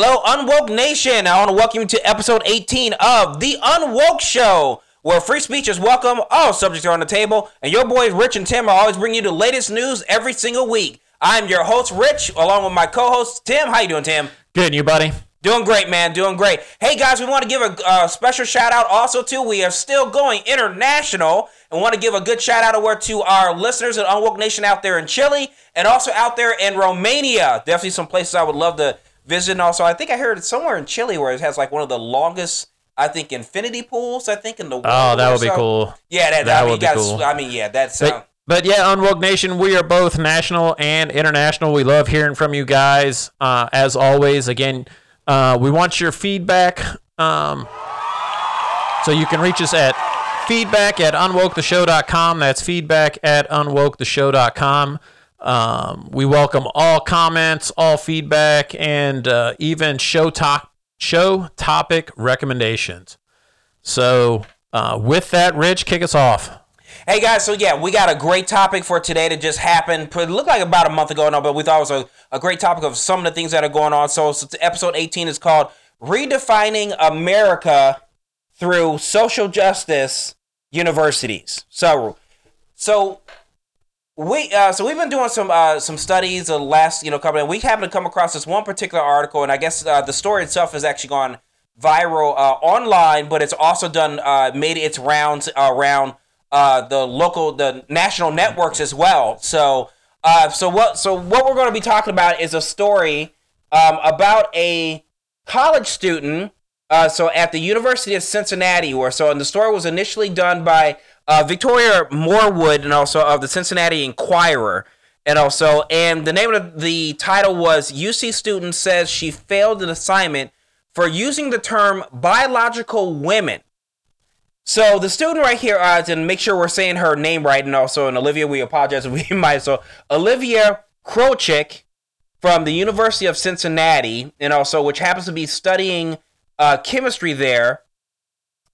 Hello, Unwoke Nation. I want to welcome you to episode 18 of The Unwoke Show, where free speech is welcome, all subjects are on the table, and your boys Rich and Tim are always bringing you the latest news every single week. I'm your host, Rich, along with my co-host, Tim. How you doing, Tim? Good, and you, buddy? Doing great, man. Doing great. Hey, guys, we want to give a uh, special shout out also to we are still going international and want to give a good shout out award to our listeners at Unwoke Nation out there in Chile and also out there in Romania. Definitely some places I would love to visit. And also, I think I heard it somewhere in Chile where it has like one of the longest, I think, infinity pools. I think in the world. Oh, that would be cool. Yeah, that, That I mean, would be gotta- cool. I mean, yeah, that's. Uh, But, but yeah, Unwoke Nation, we are both national and international. We love hearing from you guys. Uh, as always, again, uh, we want your feedback. Um, so you can reach us at feedback at unwoketheshow.com. That's feedback at unwoketheshow.com. Um, we welcome all comments, all feedback, and uh, even show, top, show topic recommendations. So, uh, with that, Rich, kick us off. Hey guys, so yeah, we got a great topic for today that just happened. It looked like about a month ago now, but we thought it was a, a great topic of some of the things that are going on. So, so episode 18 is called Redefining America Through Social Justice Universities. So, so we uh, so we've been doing some uh, some studies the last you know couple and we happened to come across this one particular article and I guess uh, the story itself has actually gone viral uh, online but it's also done uh, made its rounds around uh, the local the national networks as well. So so what so what we're going to be talking about is a story um, about a college student so at the University of Cincinnati, where so and the story was initially done by uh, Victoria Morewood and also of the Cincinnati Enquirer, and also and the name of the title was UC student says she failed an assignment for using the term biological women. So the student right here, uh, to make sure we're saying her name right, and also and Olivia, we apologize if we might. So Olivia Krolczyk from the University of Cincinnati, and also which happens to be studying uh, chemistry there.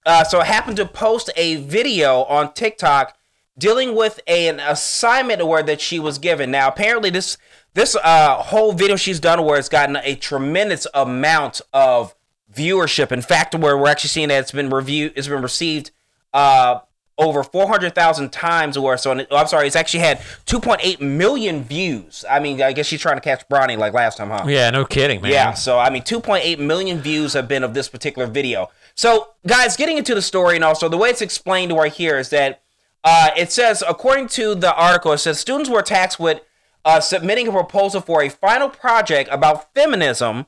Uh, so I happened to post a video on TikTok dealing with a, an assignment award that she was given. Now, apparently, this this uh, whole video she's done where it's gotten a tremendous amount of viewership. In fact, where we're actually seeing that it's been reviewed, it's been received uh, over four hundred thousand times or so. And, I'm sorry, it's actually had two point eight million views. I mean, I guess she's trying to catch Bronny like last time, huh? Yeah, no kidding, man. Yeah, so I mean, 2.8 million views have been of this particular video. So, guys, getting into the story and also the way it's explained right here is that uh, it says, according to the article, it says students were tasked with uh, submitting a proposal for a final project about feminism,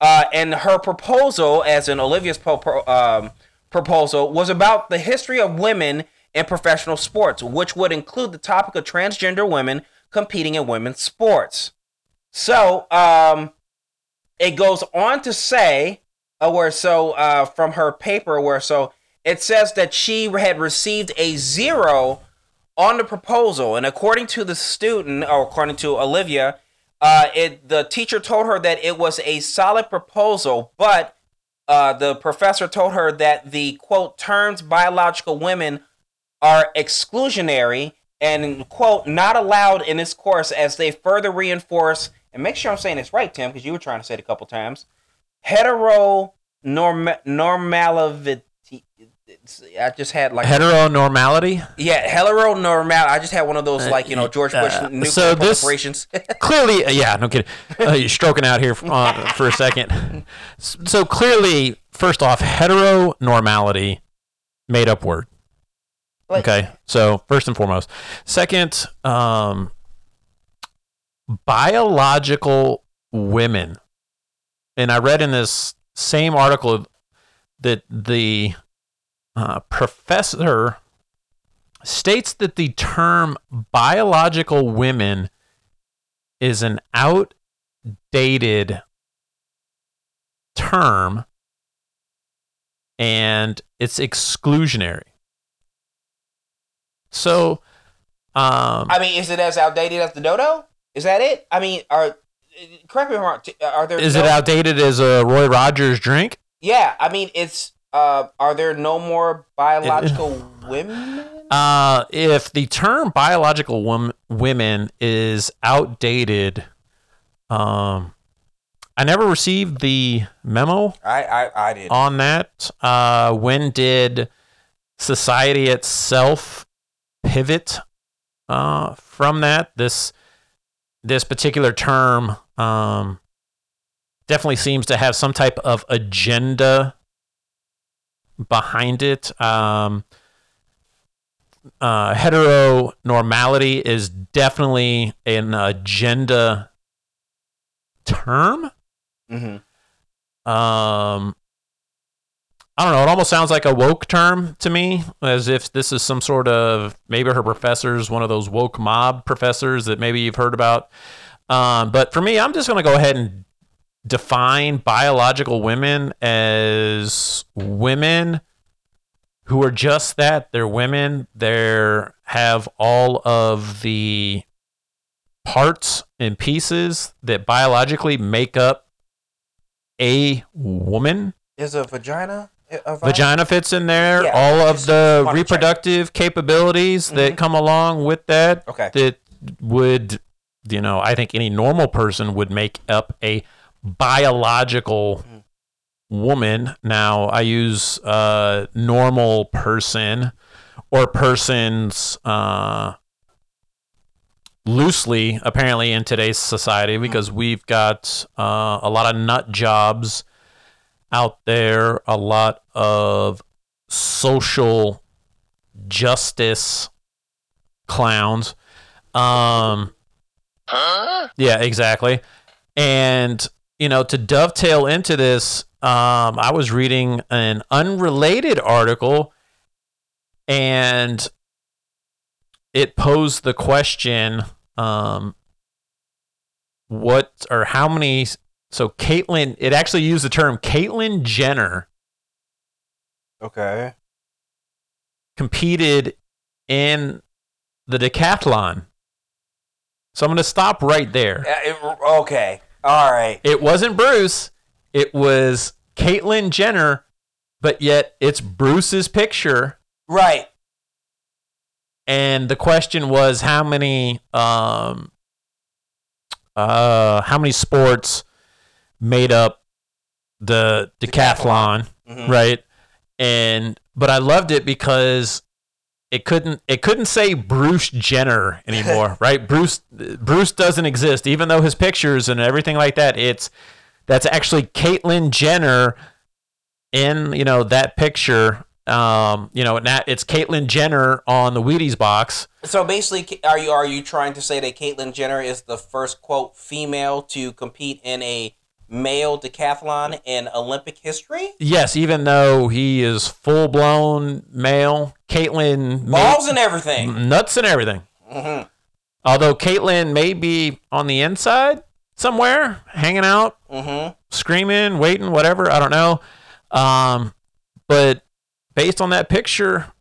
uh, and her proposal, as in Olivia's po- pro- um, proposal, was about the history of women in professional sports, which would include the topic of transgender women competing in women's sports. So, um, it goes on to say, uh, where so uh, from her paper, where so it says that she had received a zero on the proposal, and according to the student, or according to Olivia, uh, it the teacher told her that it was a solid proposal, but uh, the professor told her that the quote terms biological women are exclusionary and quote not allowed in this course as they further reinforce and make sure I'm saying this right, Tim, because you were trying to say it a couple times. Hetero normality. I just had like Heteronormality. yeah, heteronormal. I just had one of those like you know George Bush Uh, nuclear so this- clearly, uh, yeah, no kidding. Uh, you're stroking out here uh, for a second. So clearly, first off, heteronormality, made up word. Like- Okay, so first and foremost. Second, um, biological women, and I read in this same article that the uh, professor states that the term biological women is an outdated term and it's exclusionary. So, um, I mean, is it as outdated as the dodo? Is that it? I mean, are correct me if I'm wrong. Are there is no- it outdated as a Roy Rogers drink? Yeah, I mean, it's. Uh, are there no more biological women? Uh, if the term biological wom- women is outdated, um, I never received the memo I I, I did. on that. Uh, when did society itself pivot uh, from that? This this particular term um, definitely seems to have some type of agenda behind it. Um, uh, heteronormality is definitely an agenda term. hmm Um, I don't know. It almost sounds like a woke term to me, as if this is some sort of maybe her professor's one of those woke mob professors that maybe you've heard about. Um, but for me, I'm just going to go ahead and define biological women as women who are just that. They're women. They're have all of the parts and pieces that biologically make up a woman. Is a vagina? A Vagina fits in there. Yeah, all of the reproductive capabilities that Mhm. come along with that. Okay. That would, you know, I think any normal person would make up a biological woman. Now, I use uh, normal person or persons uh, loosely, apparently, in today's society because we've got uh, a lot of nut jobs out there, a lot of social justice clowns. Um, yeah, exactly. And you know, to dovetail into this, um, I was reading an unrelated article, and it posed the question: um, what or how many? So, Caitlyn, it actually used the term Caitlyn Jenner Okay. competed in the decathlon. So I'm going to stop right there. Uh, it- okay. All right. It wasn't Bruce, it was Caitlyn Jenner, but yet it's Bruce's picture. Right. And the question was how many um uh how many sports made up the decathlon, Mhm. right? And but I loved it because it couldn't it couldn't say Bruce Jenner anymore, right? Bruce Bruce doesn't exist, even though his pictures and everything like that. It's that's actually Caitlyn Jenner in you know that picture. Um, you know, now it's Caitlyn Jenner on the Wheaties box. So basically, are you are you trying to say that Caitlyn Jenner is the first quote female to compete in a male decathlon in Olympic history? Yes, even though he is full blown male, Caitlyn may- Balls and everything. nuts and everything. hmm Although Caitlyn may be on the inside somewhere, hanging out, hmm screaming, waiting, whatever. I don't know. Um, but based on that picture,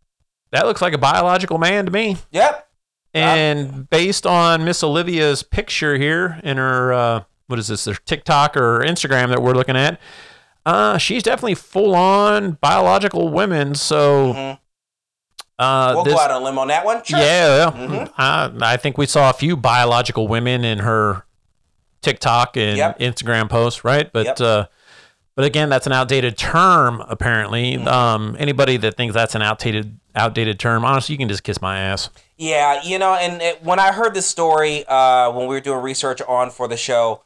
that looks like a biological man to me. Yep. And based on Miss Olivia's picture here in her, uh, what is this, their TikTok or Instagram that we're looking at, uh, she's definitely full on biological women. So, Mhm. uh, We'll this, go out on a limb on that one. Sure. yeah, Mhm. uh, I think we saw a few biological women in her TikTok and Yep. Instagram posts, right? But Yep. uh, but again, that's an outdated term. Apparently, Mm-hmm. um, anybody that thinks that's an outdated outdated term, honestly, you can just kiss my ass. Yeah, you know, and it, when I heard this story uh, when we were doing research on for the show,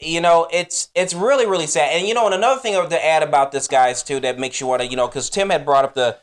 you know, it's it's really really sad. And you know, and another thing to add about this guys too that makes you want to, you know, because Tim had brought up the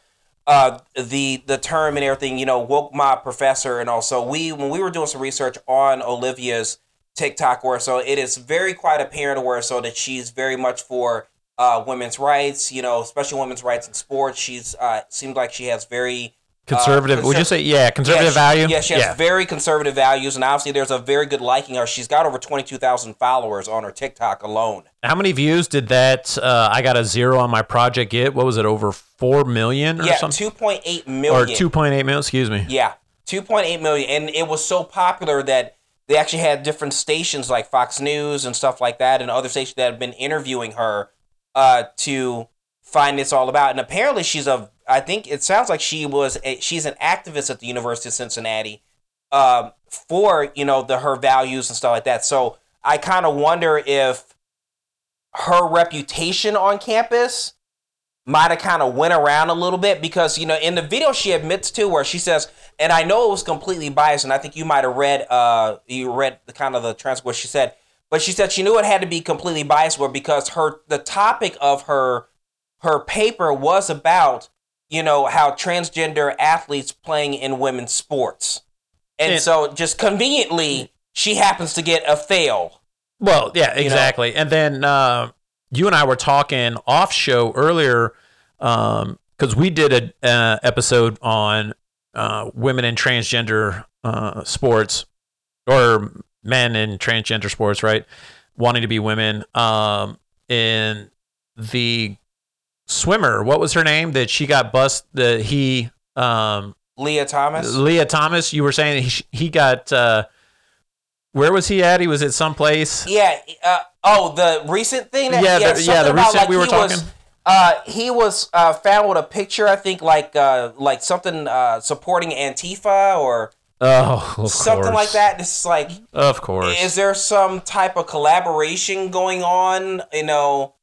uh the the term and everything, you know, woke mob professor, and also we when we were doing some research on Olivia's TikTok, where so it is very quite apparent where so that she's very much for uh women's rights, you know, especially women's rights in sports. She's uh seems like she has very Conservative. would you say yeah? Conservative yeah, she- value. Yeah, she has very conservative values, and obviously there's a very good liking her. She's got over twenty two thousand followers on her TikTok alone. How many views did that? Uh, I got a zero on my project. Get what was it? Over four million or something? yeah, something, two point eight or two point eight million? Excuse me. Yeah, two point eight million, and it was so popular that they actually had different stations like Fox News and stuff like that, and other stations that have been interviewing her uh, to find this all about. And apparently, she's a. I think it sounds like she was. A, she's an activist at the University of Cincinnati um, for you know the her values and stuff like that. So I kind of wonder if her reputation on campus might have kind of went around a little bit because you know in the video she admits to where she says and i know it was completely biased and i think you might have read uh you read the kind of the transcript she said but she said she knew it had to be completely biased where because her the topic of her her paper was about you know how transgender athletes playing in women's sports and And- so just conveniently she happens to get a fail Well, yeah, exactly. And then uh, you and I were talking off show earlier because we did an uh, episode on uh, women in transgender uh, sports or men in transgender sports, right? Wanting to be women. Um, and the swimmer, what was her name? That she got bust. That he um, lia thomas Lia Thomas. You were saying he he got. Uh, where was he at? He was at some place. Yeah. Uh, oh, the recent thing. That, Yeah, yeah, the- yeah, the recent like, we were he was, talking. uh, he was uh, found with a picture. I think like uh, like something uh, supporting Antifa or Oh, something course. like that. This is like, Of course. is there some type of collaboration going on? You know,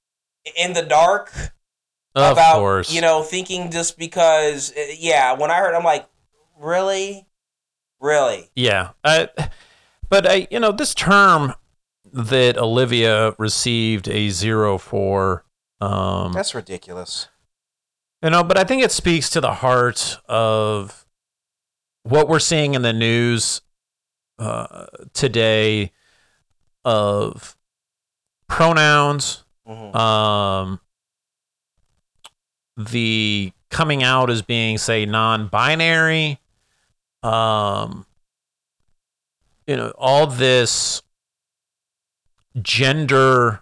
in the dark of about course. you know thinking just because. uh, Yeah, when I heard, I'm like, really, really. Yeah. I, but I, you know, this term that Olivia received a zero for, um, That's ridiculous. you know, but I think it speaks to the heart of what we're seeing in the news uh, today of pronouns, Mhm. um, the coming out as being say non-binary um you know all this gender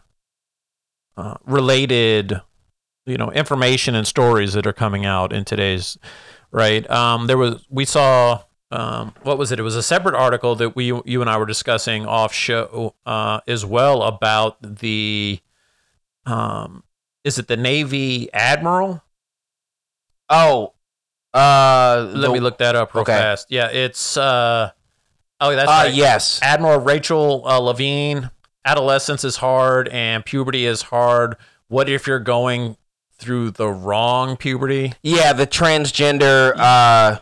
uh, related you know information and stories that are coming out in today's right? Um there was we saw um what was it? It was a separate article that we you and I were discussing off show uh as well about the um is it the navy admiral Oh, uh, let me look that up real okay. fast yeah it's uh oh that's Uh, right. yes. Admiral Rachel uh, Levine, adolescence is hard and puberty is hard. What if you're going through the wrong puberty? Yeah, the transgender uh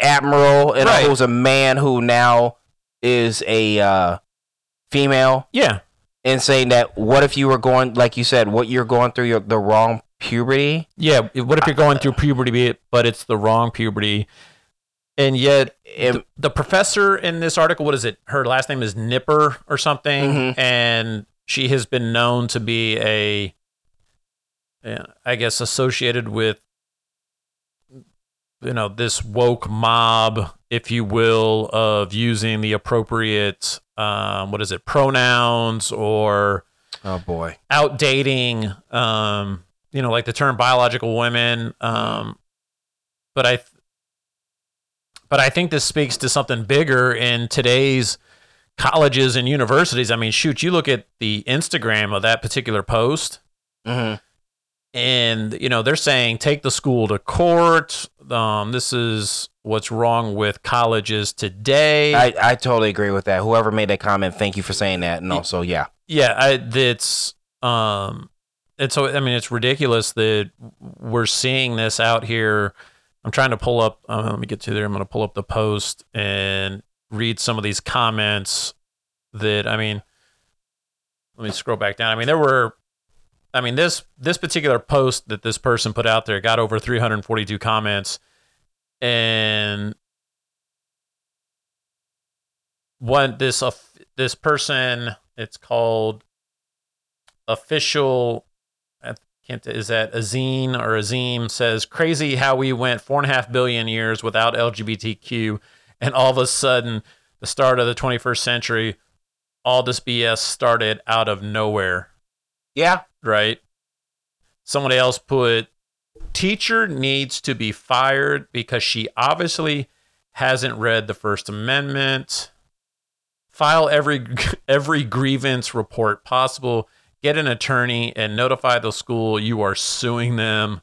admiral and Right. who's a man who now is a uh female Yeah. and saying that what if you were going like you said what you're going through your, the wrong puberty Yeah. What if you're going through puberty, but it's the wrong puberty? And yet, Am- the, the professor in this article, what is it? Her last name is Nipper or something. Mhm. And she has been known to be a, I guess, associated with, you know, this woke mob, if you will, of using the appropriate, um, what is it, pronouns or oh boy outdating um you know like the term biological women um but i but i think this speaks to something bigger in today's colleges and universities. I mean shoot you look at the instagram of that particular post hmm and you know they're saying take the school to court. Um this is what's wrong with colleges today. I, I totally agree with that. Whoever made that comment thank you for saying that. And also yeah. Yeah I, that's um and so i mean it's ridiculous that we're seeing this out here. I'm trying to pull up uh, let me get to there. I'm going to pull up the post and read some of these comments that i mean let me scroll back down. I mean there were i mean this this particular post that this person put out there got over 342 comments. And what this of this person it's called official can't is that Azine or Azim says crazy how we went four and a half billion years without LGBTQ and all of a sudden the start of the 21st century all this BS started out of nowhere. Yeah. Right? Someone else put teacher needs to be fired because she obviously hasn't read the first amendment. File every every grievance report possible get an attorney and notify the school you are suing them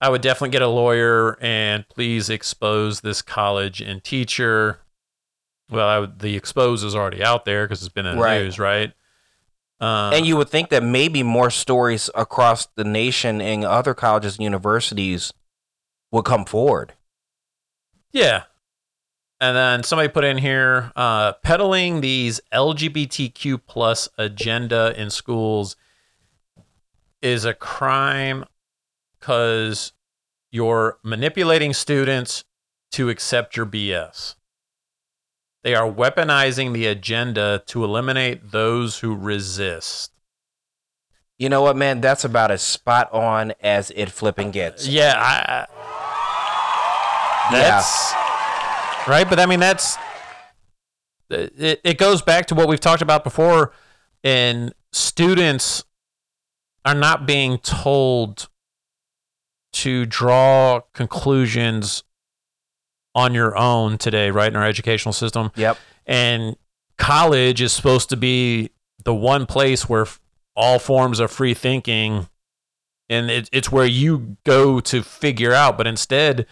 i would definitely get a lawyer and please expose this college and teacher well I would, the expose is already out there because it's been in the Right. news right Uh, And you would think that maybe more stories across the nation and other colleges and universities would come forward. Yeah. And then somebody put in here, uh, peddling these LGBTQ plus agenda in schools is a crime because you're manipulating students to accept your BS. They are weaponizing the agenda to eliminate those who resist. You know what, man? That's about as spot on as it flipping gets. Yeah, I, that's right. But I mean, that's uh, it. It goes back to what we've talked about before, and students are not being told to draw conclusions on your own today, right? In our educational system, Yep. and college is supposed to be the one place where all forms of free thinking and it, it's where you go to figure out but instead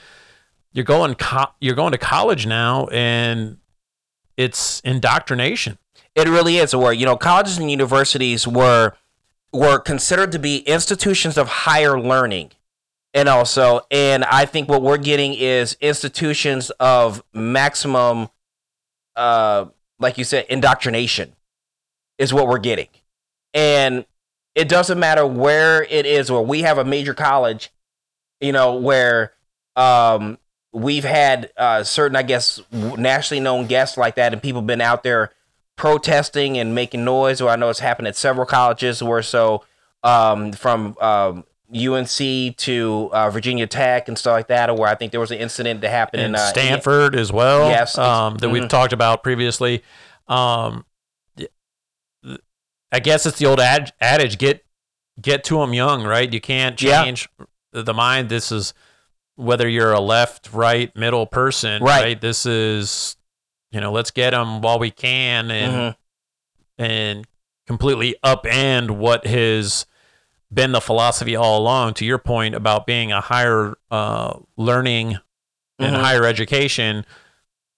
you're going co- you're going to college now and it's indoctrination It really is. Where you know, colleges and universities were were considered to be institutions of higher learning, and also, and I think what we're getting is institutions of maximum, uh, like you said, indoctrination, is what we're getting, and it doesn't matter where it is. Where we have a major college, you know, where um we've had uh certain, I guess, nationally known guests like that, and people been out there protesting and making noise. Or I know it's happened at several colleges where so um, from um, UNC to uh, Virginia Tech and stuff like that, or where I think there was an incident that happened and in uh, stanford as well Yes, um, that we've mhm. talked about previously um, i guess it's the old ad- adage get get to them young right you can't Yeah. change the mind this is whether you're a left right middle person Right. right this is you know let's get them while we can and Mhm. and completely upend what has been the philosophy all along. To your point about being a higher uh, learning and Mhm. higher education,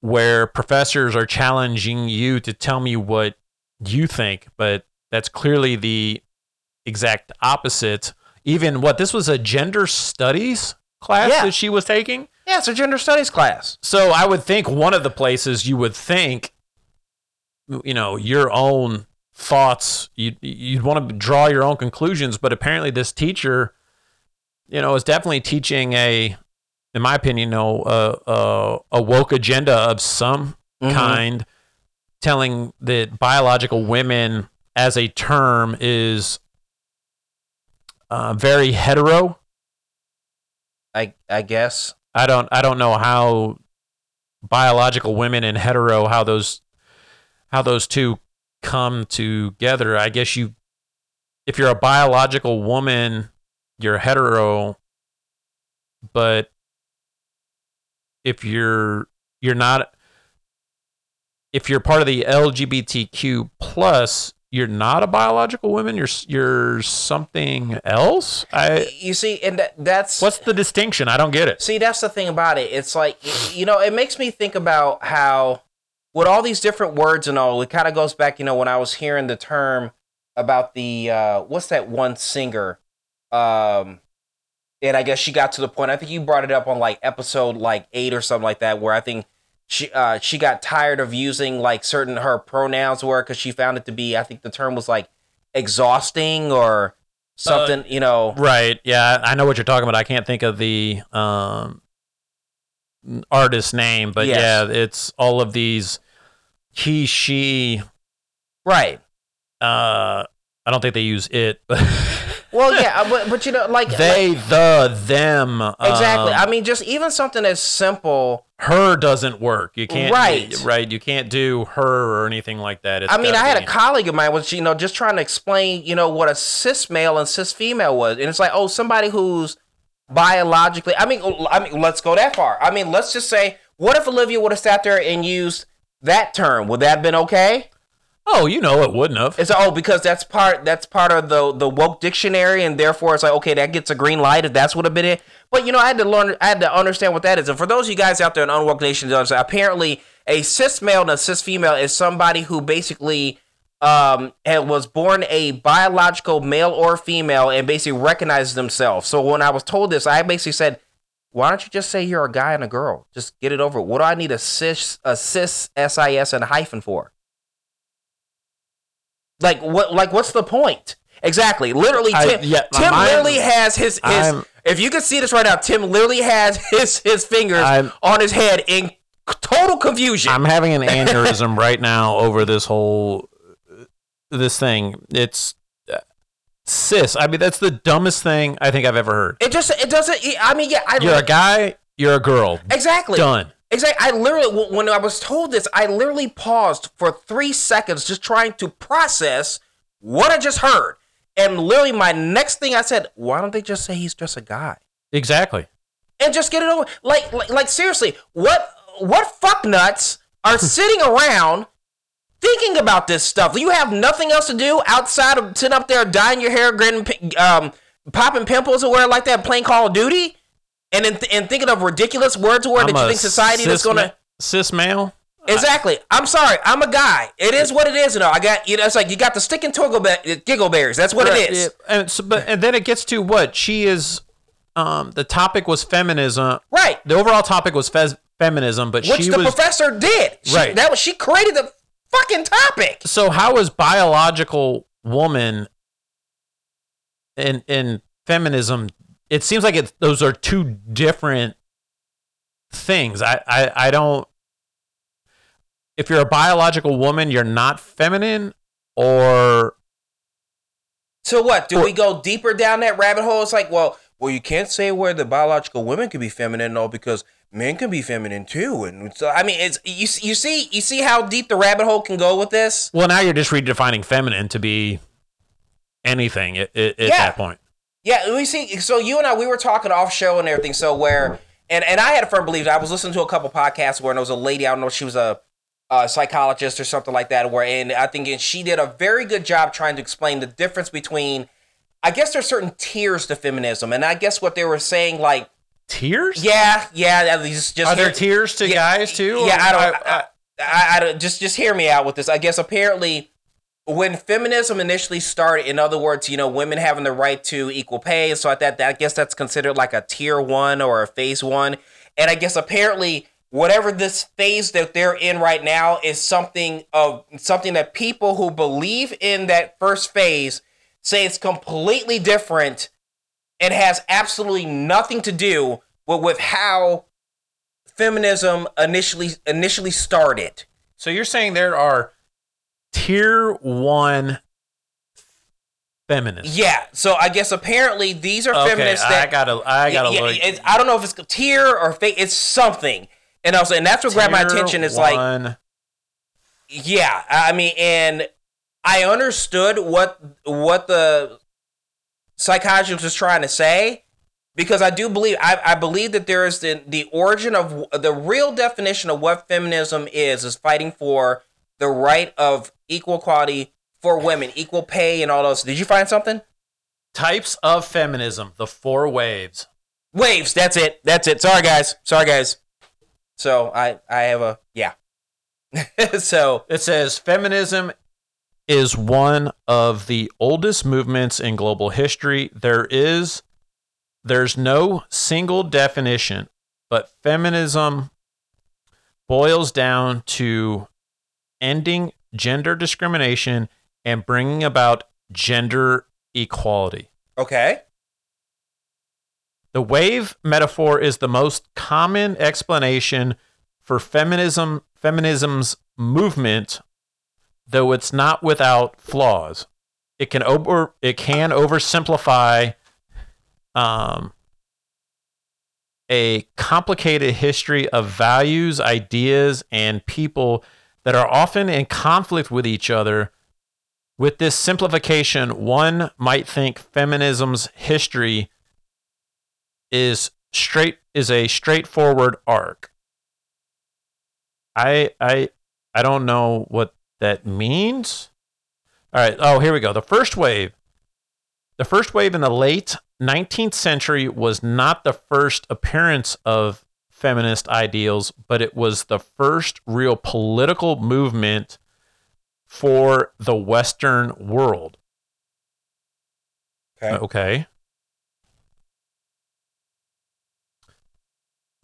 where professors are challenging you to tell me what you think, but that's clearly the exact opposite. Even what this was a gender studies class Yeah. that she was taking. Yeah, it's a gender studies class. So I would think one of the places you would think, you know, your own thoughts, you you'd want to draw your own conclusions, but apparently this teacher, you know, is definitely teaching a, in my opinion, you know, a a, a woke agenda of some Mhm. kind, telling that biological women as a term is uh, very hetero. I I guess. I don't I don't know how biological women and hetero how those how those two come together. I guess you if you're a biological woman, you're hetero, but if you're you're not if you're part of the LGBTQ plus, you're not a biological woman. You're you're something else. I You see, and that, that's what's the distinction? I don't get it. See, that's the thing about it. It's like you know, it makes me think about how with all these different words and all, it kind of goes back, you know, when I was hearing the term about the uh what's that one singer? Um and I guess she got to the point. I think you brought it up on like episode like 8 or something like that where I think she uh she got tired of using like certain her pronouns were cuz she found it to be I think the term was like exhausting or something, you know. Right. Yeah, I know what you're talking about. I can't think of the um, artist name, but Yes. yeah, it's all of these he, she. Right. Uh, I don't think they use it, but Well, yeah, but, but you know like they, the, them. Exactly. um, I mean, just even something as simple. her doesn't work. You can't. Right. Right. You can't do her or anything like that. It's I mean, I had a colleague of mine was, you know, just trying to explain, you know, what a cis male and cis female was, and it's like, oh, somebody who's biologically. I mean, I mean, let's go that far. I mean, let's just say, what if Olivia would have sat there and used that term? Would that have been okay? Oh, you know, it wouldn't have. It's oh because that's part that's part of the the woke dictionary, and therefore it's like okay that gets a green light if that's what have been it. But you know I had to learn I had to understand what that is. And for those of you guys out there in unwoke nation, apparently a cis male and a cis female is somebody who basically um, was born a biological male or female and basically recognizes themselves. So when I was told this, I basically said, why don't you just say you're a guy and a girl? Just get it over. What do I need a cis, a cis, sis, and a hyphen for? Like what? Like what's the point? Exactly. Literally, I- Tim, yeah, my Tim mind- literally has his his. I'm- if you can see this right now, Tim literally has his his fingers I'm- on his head in total confusion. I'm having an aneurysm right now over this whole this thing. It's uh, cis. I mean, that's the dumbest thing I think I've ever heard. it just it doesn't. I mean, yeah, I You're a guy. You're a girl. exactly Done. Exactly. I literally, when I was told this, I literally paused for three seconds just trying to process what I just heard. And literally, my next thing I said, why don't they just say he's just a guy Exactly. and just get it over? Like, like, like seriously, what, what fuck nuts are sitting around thinking about this stuff? You have nothing else to do outside of sitting up there dyeing your hair, gritting, pi- um, popping pimples or whatever like that, playing Call of Duty, and then and thinking of ridiculous words word that you think society is gonna. ma- cis male. Exactly. I'm sorry. I'm a guy. It is what it is. You know, I got you know. It's like you got the stick and twiggle be- giggle berries. That's what it is. Yeah, And so, but and then it gets to what she is. Um, the topic was feminism. Right. The overall topic was feminism, but she Which the was professor did. She, Right. That was she created the fucking topic. so how is biological woman in in feminism it seems like it those are two different things I, I i don't if you're a biological woman you're not feminine or So what? Do we go deeper down that rabbit hole? It's like, well, well, you can't say where the biological women can be feminine, no, because men can be feminine too. And so, I mean, it's you. You see, you see how deep the rabbit hole can go with this. well now you're just redefining feminine to be anything at, at, at Yeah. that point Yeah, we see. So you and I, we were talking off show and everything. So where, and and I had a firm belief. I was listening to a couple podcasts where there was a lady. I don't know if she was a, a psychologist or something like that. Where and I think she did a very good job trying to explain the difference between. I guess there's certain tiers to feminism, and I guess what they were saying, like, tears yeah, yeah, least just are there tears to Yeah, guys too yeah, I don't. I, I, I don't. Just, just hear me out with this. I guess apparently, when feminism initially started, in other words, you know, women having the right to equal pay and so like that. that I guess that's considered like a tier one or a phase one. And I guess apparently, whatever this phase that they're in right now is something of something that people who believe in that first phase say it's completely different and has absolutely nothing to do with, with how feminism initially initially started. So you're saying there are tier one feminists. Yeah, so I guess apparently these are Okay, feminists I gotta, I gotta yeah, look. it's, I don't know if it's tier or fa- it's something. And also, and that's what grabbed my attention. Is like, yeah, I mean, and I understood what what the psychologist was trying to say because I do believe I, I believe that there is the the origin of the real definition of what feminism is is fighting for the right of equal equality for women, equal pay, and all those. Did you find something? types of feminism, the four waves. Waves. That's it. That's it. Sorry, guys. Sorry, guys. So I I have a yeah. so It says feminism is one of the oldest movements in global history. There is there's no single definition, but feminism boils down to ending gender discrimination and bringing about gender equality. okay. The wave metaphor is the most common explanation for feminism feminism's movement, though it's not without flaws. It can over it can oversimplify um, a complicated history of values, ideas, and people that are often in conflict with each other. With this simplification, one might think feminism's history is straight is a straightforward arc. I I I don't know what that means. All right. Oh, here we go. The first wave. The first wave in the late 19th century was not the first appearance of feminist ideals, but it was the first real political movement for the Western world. Okay. Okay.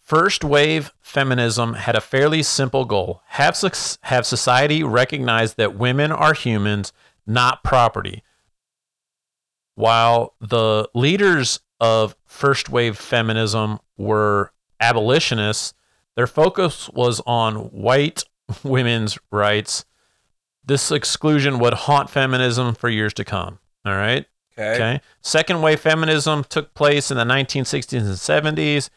First wave feminism had a fairly simple goal have, soc- have society recognize that women are humans, not property. While the leaders of first wave feminism were abolitionists, their focus was on white women's rights. This exclusion would haunt feminism for years to come. All right. Okay. Okay. Second wave feminism took place in the 1960s and 70s.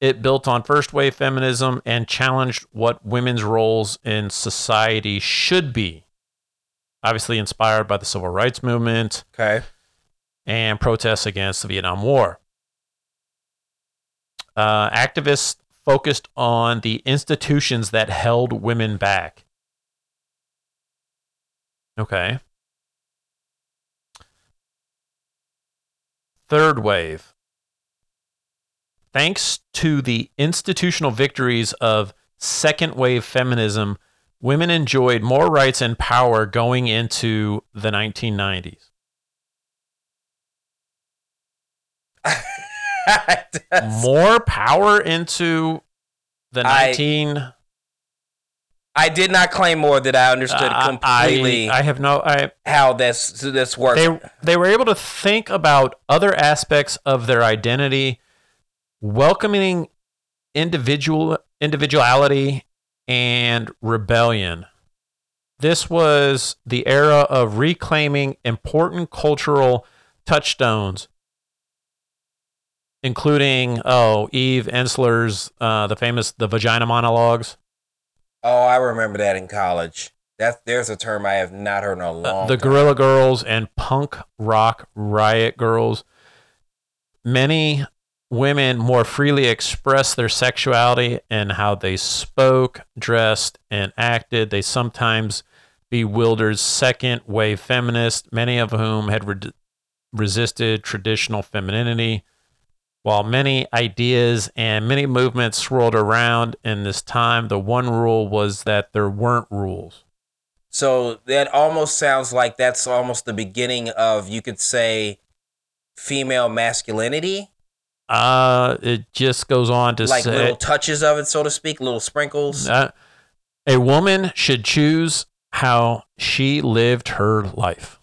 It built on first wave feminism and challenged what women's roles in society should be. Obviously, inspired by the civil rights movement Okay. and protests against the Vietnam War. Uh, activists focused on the institutions that held women back. Okay. Third wave. Thanks to the institutional victories of second wave feminism, women enjoyed more rights and power going into the 1990s. More power into the I- 19 I did not claim more that I understood Uh, completely I, I have no I how this this works. they they were able to think about other aspects of their identity welcoming individual individuality and rebellion. This was the era of reclaiming important cultural touchstones including oh eve ensler's uh, the famous the vagina monologues oh, I remember that in college. That there's a term I have not heard in a Uh, long the time. Guerrilla Girls and punk rock riot girls. Many women more freely expressed their sexuality and how they spoke, dressed, and acted. They sometimes bewildered second wave feminists, many of whom had re- resisted traditional femininity. While many ideas and many movements swirled around in this time, the one rule was that there weren't rules. So that almost sounds like that's almost the beginning of you could say female masculinity, Uh, it just goes on to like say little touches of it, so to speak, little sprinkles. uh, a woman should choose how she lived her life.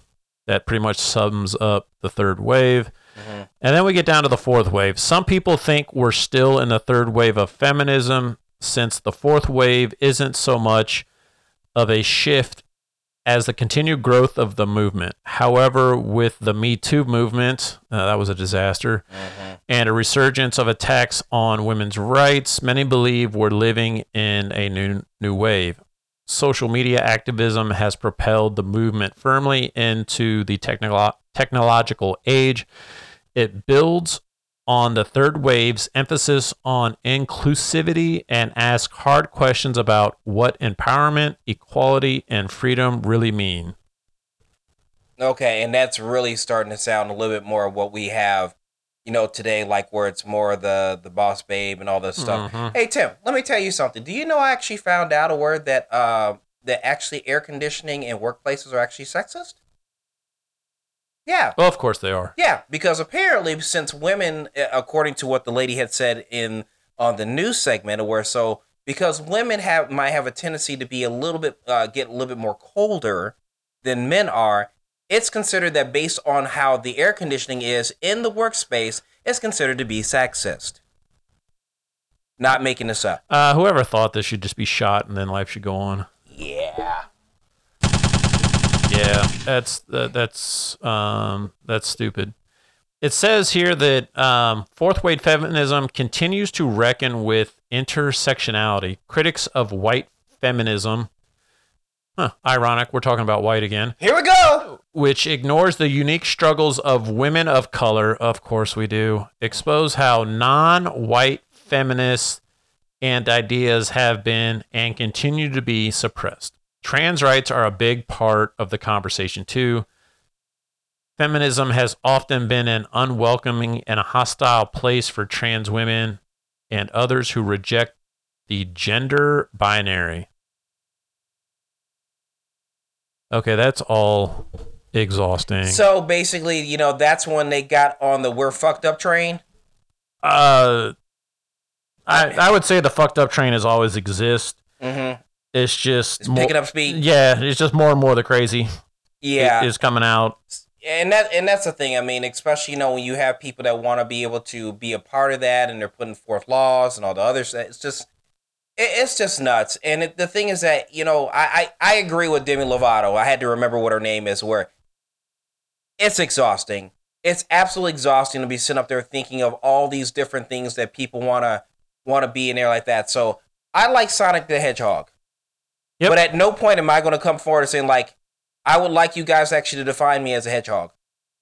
That pretty much sums up the third wave. Mhm. And then we get down to the fourth wave. Some people think we're still in the third wave of feminism since the fourth wave isn't so much of a shift as the continued growth of the movement. However, with the Me Too movement, uh, that was a disaster, Mhm. and a resurgence of attacks on women's rights, many believe we're living in a new new wave. Social media activism has propelled the movement firmly into the technolo- technological age. It builds on the third wave's emphasis on inclusivity and asks hard questions about what empowerment, equality, and freedom really mean. Okay, and that's really starting to sound a little bit more of what we have, you know, today, like where it's more the the boss babe and all this stuff. Mhm. Hey Tim, let me tell you something. Do you know I actually found out a word that uh that actually air conditioning in workplaces are actually sexist? Yeah. Well, of course they are. Yeah, because apparently, since women, uh, according to what the lady had said in on the news segment, where so because women have might have a tendency to be a little bit uh, get a little bit more colder than men are, it's considered that based on how the air conditioning is in the workspace, it's considered to be sexist. Not making this up. Uh, whoever thought this should just be shot and then life should go on. Yeah. Yeah, that's that, that's um that's stupid. It says here that um, fourth wave feminism continues to reckon with intersectionality. Critics of white feminism, huh, ironic, we're talking about white again, Here we go. which ignores the unique struggles of women of color. Of course, we do. Expose how non-white feminists and ideas have been and continue to be suppressed. Trans rights are a big part of the conversation, too. Feminism has often been an unwelcoming and a hostile place for trans women and others who reject the gender binary. Okay, that's all exhausting. So basically, you know, that's when they got on the "we're fucked up" train. uh, I I would say the fucked up train has always exist. Mm-hmm. It's just It's more, picking up speed. Yeah, it's just more and more the crazy Yeah, is coming out. and that and that's the thing. I mean, especially you know when you have people that want to be able to be a part of that, and they're putting forth laws and all the others. It's just it, it's just nuts. And it, the thing is that you know I, I I agree with Demi Lovato. I had to remember what her name is. Where it's exhausting. It's absolutely exhausting to be sitting up there thinking of all these different things that people want to want to be in there like that. So I like Sonic the Hedgehog. Yep. But at no point am I going to come forward and saying like, I would like you guys actually to define me as a hedgehog.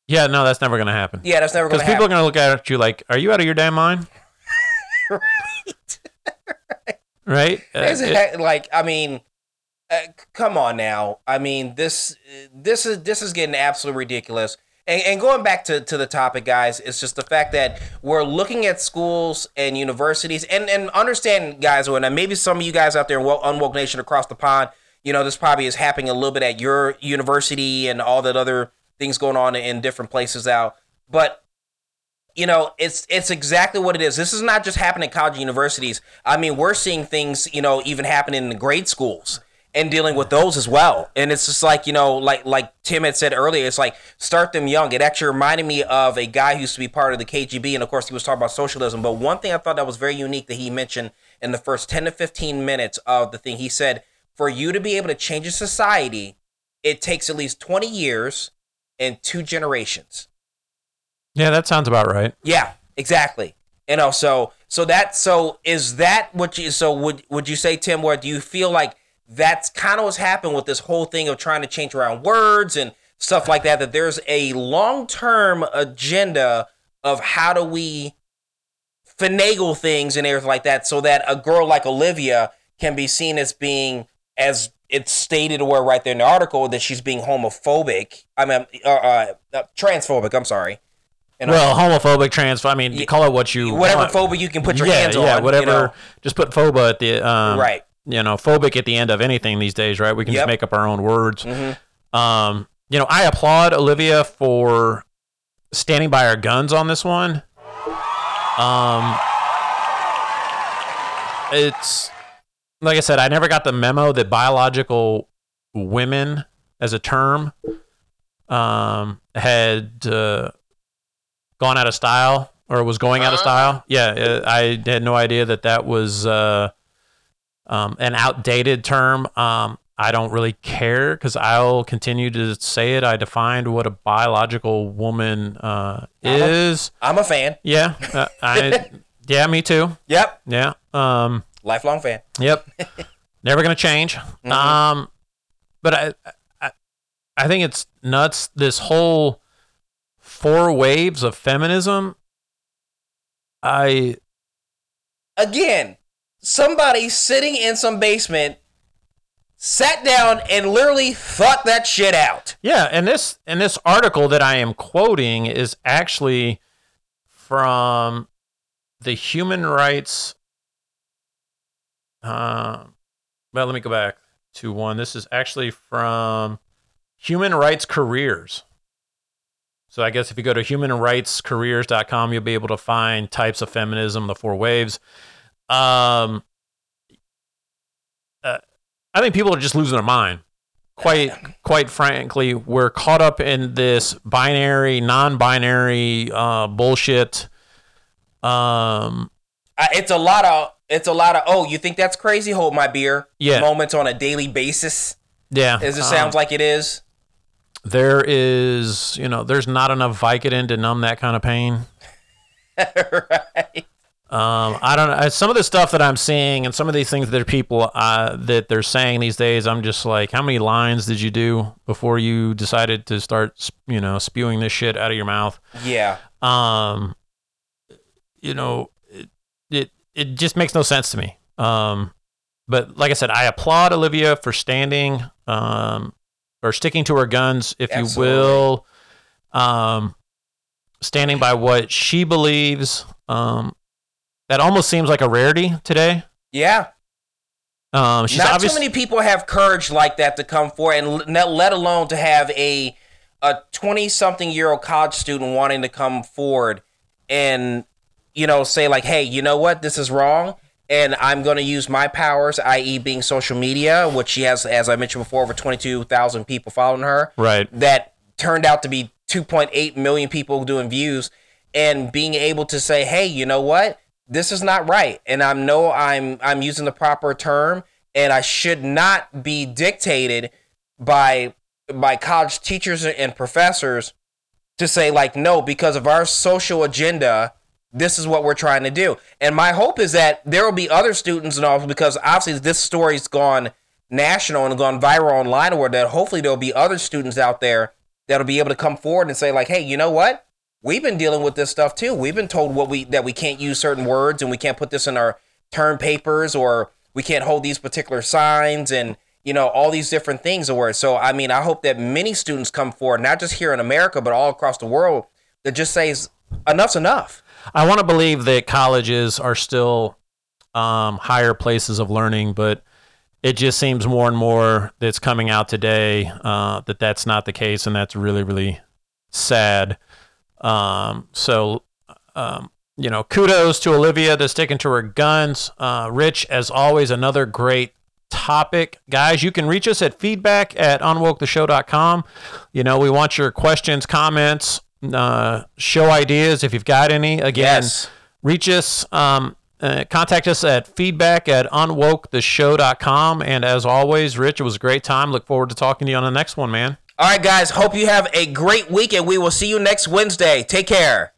Yeah, no, that's never gonna happen. Yeah, that's never going to happen. Because people are gonna look at you like, "Are you out of your damn mind?" right? Uh, it- like, I mean, uh, come on now. I mean, this this is this is getting absolutely ridiculous. And, and going back to, to the topic, guys, it's just the fact that we're looking at schools and universities and, and understand, guys, when maybe some of you guys out there in Wo- Unwoke Nation across the pond, you know, this probably is happening a little bit at your university and all that other things going on in different places out. But you know, it's it's exactly what it is. This is not just happening at college and universities. I mean, we're seeing things, you know, even happening in the grade schools and dealing with those as well. And it's just like, you know, like like Tim had said earlier, it's like start them young. It actually reminded me of a guy who used to be part of the KGB, and of course he was talking about socialism. But one thing I thought that was very unique that he mentioned in the first 10 to 15 minutes of the thing, he said, for you to be able to change a society, it takes at least 20 years and two generations. yeah, that sounds about right. Yeah, exactly. You know, so so that so is that what you so would would you say, Tim, where do you feel like that's kind of what's happened with this whole thing of trying to change around words and stuff like that, that there's a long term agenda of how do we finagle things and everything like that so that a girl like Olivia can be seen as being as it's stated where right there in the article that she's being homophobic. I mean, uh, uh, uh, transphobic. I'm sorry. You know, Well, homophobic, trans. I mean, you call it what you whatever want. phobia you can put your yeah, hands on. yeah, you whatever. know. Just put phoba at the um, Right. You know, phobic at the end of anything these days, right? We can Yep. just make up our own words. Mhm. Um, you know, I applaud Olivia for standing by our guns on this one. Um, it's like I said, I never got the memo that biological women as a term um, had uh, gone out of style or was going out of style. Yeah, uh, I had no idea that that was uh, um, an outdated term. Um, I don't really care because I'll continue to say it. I defined what a biological woman uh, is. I'm a fan. Yeah, uh, I. Yeah, me too. Yep. Yeah. Um. Lifelong fan. Yep. Never gonna change. Um, but I, I, I think it's nuts. This whole four waves of feminism. I Again, somebody sitting in some basement sat down and literally thought that shit out. yeah, and this and this article that I am quoting is actually from the human rights. Uh, well, let me go back to one. This is actually from Human Rights Careers. So I guess if you go to humanrightscareers.com, you'll be able to find types of feminism, the four waves. Um, uh, I think people are just losing their mind. Quite, quite frankly, we're caught up in this binary, non-binary uh, bullshit. Um, I, it's a lot of it's a lot of oh you think that's crazy hold my beer Yeah. moments on a daily basis yeah, as it um, sounds like it is there is, you know, there's not enough Vicodin to numb that kind of pain. right Um, I don't know. Some of the stuff that I'm seeing and some of these things that people uh, that they're saying these days, I'm just like, how many lines did you do before you decided to start, you know, spewing this shit out of your mouth? yeah Um, you know, it it, it just makes no sense to me. Um, but like I said, I applaud Olivia for standing, um, or sticking to her guns, if Absolutely. you will. Um, standing by what she believes. Um, that almost seems like a rarity today. yeah Um, she's Not obvious- too many people have courage like that to come forward, and let alone to have a a twenty something year old college student wanting to come forward and you know say like, hey, you know what, this is wrong, and I'm going to use my powers, i.e., being social media, which she has, as I mentioned before, over twenty two thousand people following her, Right. That turned out to be two point eight million people doing views, and being able to say, hey, you know what, this is not right, and I know I'm I'm using the proper term, and I should not be dictated by by college teachers and professors to say like no because of our social agenda this is what we're trying to do. And my hope is that there will be other students and all because obviously this story's gone national and gone viral online or that hopefully there'll be other students out there that'll be able to come forward and say like hey you know what we've been dealing with this stuff too. We've been told what we that we can't use certain words and we can't put this in our term papers or we can't hold these particular signs and you know all these different things or so i mean i hope that many students come forward not just here in america but all across the world that just says enough's enough. I want to believe that colleges are still um, higher places of learning, but it just seems more and more that's coming out today uh, that that's not the case, and that's really, really sad. Um, so, um, you know, kudos to Olivia that's sticking to her guns. Uh, Rich, as always, another great topic. Guys, you can reach us at feedback at unwoketheshow.com. You know, we want your questions, comments, uh, show ideas if you've got any. Again, Yes. reach us, um, uh, contact us at feedback at unwoketheshow.com. And as always, Rich, it was a great time. Look forward to talking to you on the next one, man. All right guys hope you have a great week and we will see you next wednesday. Take care